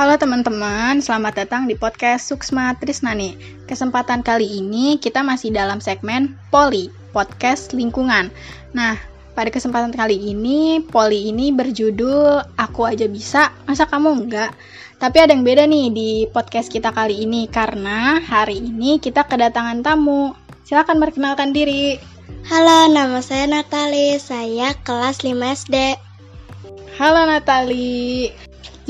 Halo teman-teman, selamat datang di podcast Suksma Trisnani. Kesempatan kali ini kita masih dalam segmen Poli, podcast lingkungan. Nah, pada kesempatan kali ini, Poli ini berjudul Aku Aja Bisa, Masa Kamu Enggak? Tapi ada yang beda nih di podcast kita kali ini, karena hari ini kita kedatangan tamu. Silahkan perkenalkan diri. Halo, nama saya Natali. Saya kelas 5 SD. Halo Natali.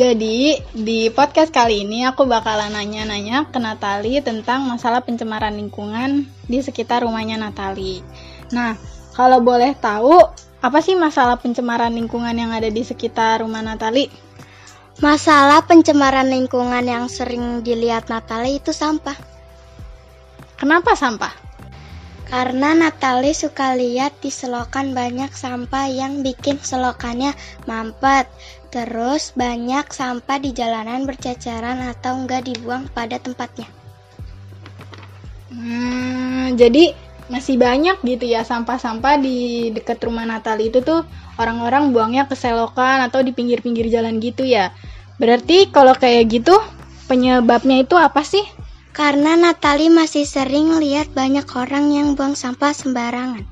Jadi, di podcast kali ini aku bakalan nanya-nanya ke Natali tentang masalah pencemaran lingkungan di sekitar rumahnya Natali. Nah, kalau boleh tahu, apa sih masalah pencemaran lingkungan yang ada di sekitar rumah Natali? Masalah pencemaran lingkungan yang sering dilihat Natali itu sampah. Kenapa sampah? Karena Natali suka lihat di selokan banyak sampah yang bikin selokannya mampet. Terus banyak sampah di jalanan berceceran atau enggak dibuang pada tempatnya. Hmm, jadi masih banyak gitu ya sampah-sampah di dekat rumah Natali itu tuh orang-orang buangnya ke selokan atau di pinggir-pinggir jalan gitu ya. Berarti kalau kayak gitu penyebabnya itu apa sih? Karena Natali masih sering lihat banyak orang yang buang sampah sembarangan.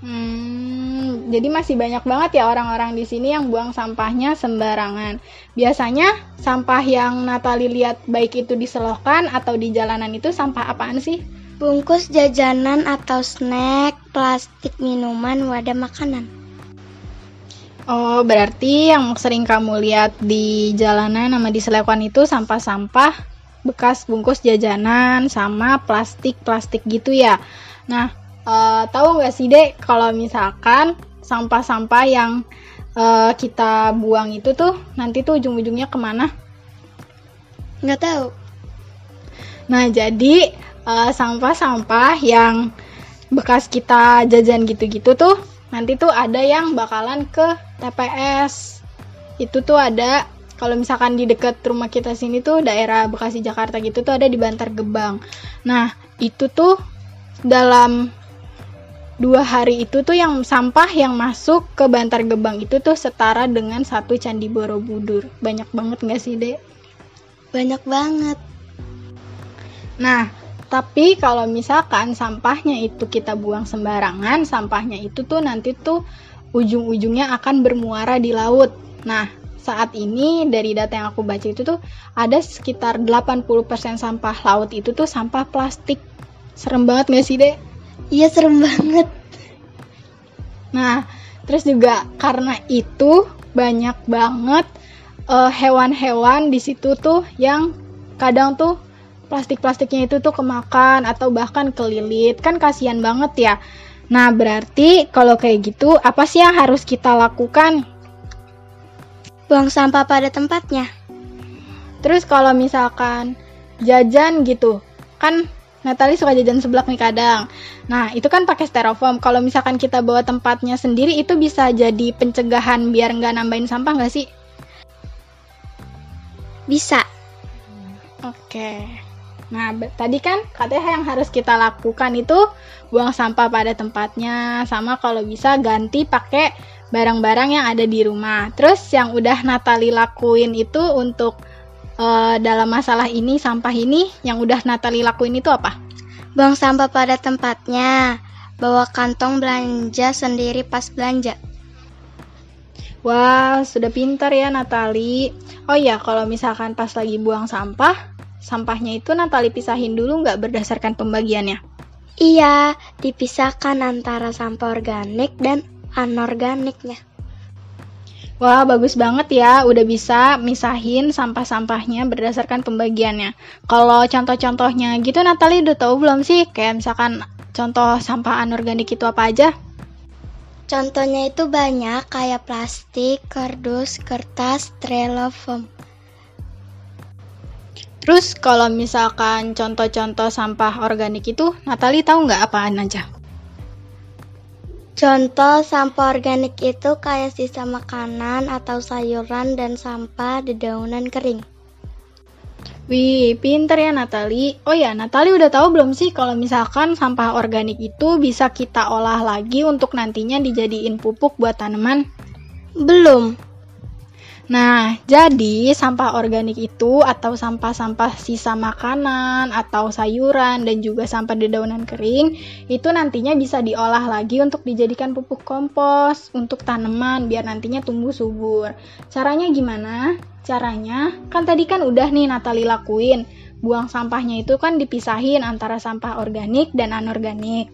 Hmm, jadi masih banyak banget ya orang-orang di sini yang buang sampahnya sembarangan. Biasanya sampah yang Natali lihat baik itu di selokan atau di jalanan itu sampah apaan sih? Bungkus jajanan atau snack, plastik minuman, wadah makanan. Oh, berarti yang sering kamu lihat di jalanan sama di selokan itu sampah-sampah bekas bungkus jajanan sama plastik-plastik gitu ya. Nah, uh, tahu nggak sih dek kalau misalkan sampah-sampah yang uh, kita buang itu tuh nanti tuh ujung-ujungnya ke mana? Nggak tahu. Nah, jadi sampah sampah-sampah yang bekas kita jajan gitu-gitu tuh nanti tuh ada yang bakalan ke TPS. Itu tuh ada kalau misalkan di dekat rumah kita sini tuh daerah Bekasi Jakarta gitu tuh ada di Bantar Gebang. Nah, itu tuh dalam dua hari itu tuh yang sampah yang masuk ke Bantar Gebang itu tuh setara dengan satu candi Borobudur. Banyak banget nggak sih, Dek? Banyak banget. Nah, tapi kalau misalkan sampahnya itu kita buang sembarangan, sampahnya itu tuh nanti tuh ujung-ujungnya akan bermuara di laut. Nah, saat ini dari data yang aku baca itu tuh ada sekitar 80% sampah laut itu tuh sampah plastik. Serem banget gak sih, Dek? Iya, serem banget. Nah, terus juga karena itu banyak banget uh, hewan-hewan di situ tuh yang kadang tuh plastik-plastiknya itu tuh kemakan atau bahkan kelilit. Kan kasihan banget ya. Nah, berarti kalau kayak gitu apa sih yang harus kita lakukan? Buang sampah pada tempatnya. Terus kalau misalkan jajan gitu, kan Natali suka jajan seblak nih kadang. Nah, itu kan pakai styrofoam. Kalau misalkan kita bawa tempatnya sendiri, itu bisa jadi pencegahan biar nggak nambahin sampah nggak sih? Bisa. Oke. Nah, tadi kan katanya yang harus kita lakukan itu buang sampah pada tempatnya, sama kalau bisa ganti pakai barang-barang yang ada di rumah. Terus yang udah Natali lakuin itu untuk uh, dalam masalah ini sampah ini yang udah Natali lakuin itu apa? Buang sampah pada tempatnya. Bawa kantong belanja sendiri pas belanja. Wah, sudah pintar ya Natali. Oh iya, kalau misalkan pas lagi buang sampah, sampahnya itu Natali pisahin dulu nggak berdasarkan pembagiannya? Iya, dipisahkan antara sampah organik dan anorganiknya. Wah, bagus banget ya, udah bisa misahin sampah-sampahnya berdasarkan pembagiannya. Kalau contoh-contohnya gitu, Natali udah tahu belum sih? Kayak misalkan contoh sampah anorganik itu apa aja? Contohnya itu banyak, kayak plastik, kardus, kertas, trelofom. Terus kalau misalkan contoh-contoh sampah organik itu, Natali tahu nggak apaan aja? Contoh sampah organik itu kayak sisa makanan atau sayuran dan sampah dedaunan kering. Wih, pinter ya Natali. Oh ya, Natali udah tahu belum sih kalau misalkan sampah organik itu bisa kita olah lagi untuk nantinya dijadiin pupuk buat tanaman? Belum. Nah, jadi sampah organik itu atau sampah-sampah sisa makanan atau sayuran dan juga sampah dedaunan kering itu nantinya bisa diolah lagi untuk dijadikan pupuk kompos untuk tanaman biar nantinya tumbuh subur. Caranya gimana? Caranya kan tadi kan udah nih Natali lakuin. Buang sampahnya itu kan dipisahin antara sampah organik dan anorganik.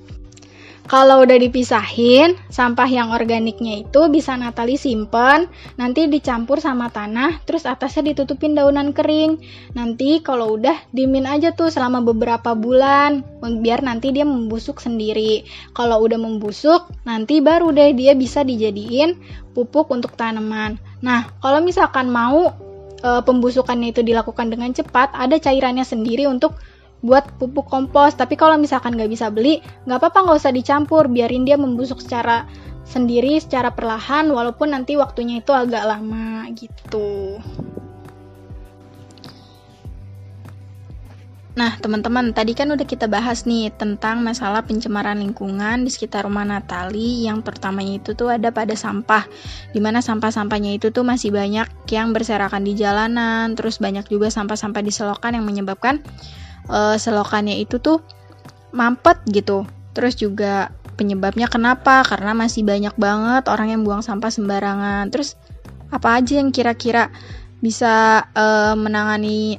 Kalau udah dipisahin, sampah yang organiknya itu bisa Natali simpen, nanti dicampur sama tanah, terus atasnya ditutupin daunan kering. Nanti kalau udah dimin aja tuh selama beberapa bulan, biar nanti dia membusuk sendiri. Kalau udah membusuk, nanti baru deh dia bisa dijadiin pupuk untuk tanaman. Nah, kalau misalkan mau e, pembusukannya itu dilakukan dengan cepat, ada cairannya sendiri untuk buat pupuk kompos. Tapi kalau misalkan nggak bisa beli, nggak apa-apa nggak usah dicampur, biarin dia membusuk secara sendiri, secara perlahan, walaupun nanti waktunya itu agak lama gitu. Nah, teman-teman, tadi kan udah kita bahas nih tentang masalah pencemaran lingkungan di sekitar rumah Natali yang pertamanya itu tuh ada pada sampah. Di mana sampah-sampahnya itu tuh masih banyak yang berserakan di jalanan, terus banyak juga sampah-sampah di selokan yang menyebabkan uh, selokannya itu tuh mampet gitu. Terus juga penyebabnya kenapa? Karena masih banyak banget orang yang buang sampah sembarangan. Terus apa aja yang kira-kira bisa uh, menangani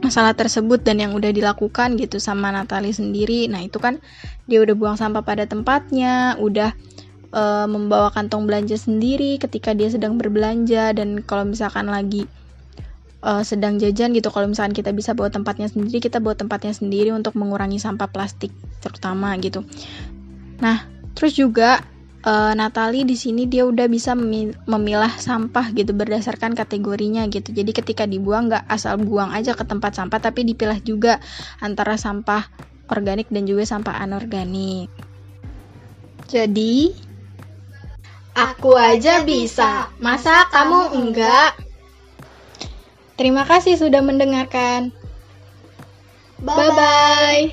masalah tersebut dan yang udah dilakukan gitu sama Natali sendiri. Nah, itu kan dia udah buang sampah pada tempatnya, udah uh, membawa kantong belanja sendiri ketika dia sedang berbelanja dan kalau misalkan lagi uh, sedang jajan gitu. Kalau misalkan kita bisa bawa tempatnya sendiri kita bawa tempatnya sendiri untuk mengurangi sampah plastik terutama gitu. Nah terus juga uh, Natali di sini dia udah bisa memilah sampah gitu berdasarkan kategorinya gitu. Jadi ketika dibuang nggak asal buang aja ke tempat sampah tapi dipilah juga antara sampah organik dan juga sampah anorganik. Jadi aku aja bisa. Masa kamu enggak Terima kasih sudah mendengarkan. Bye bye.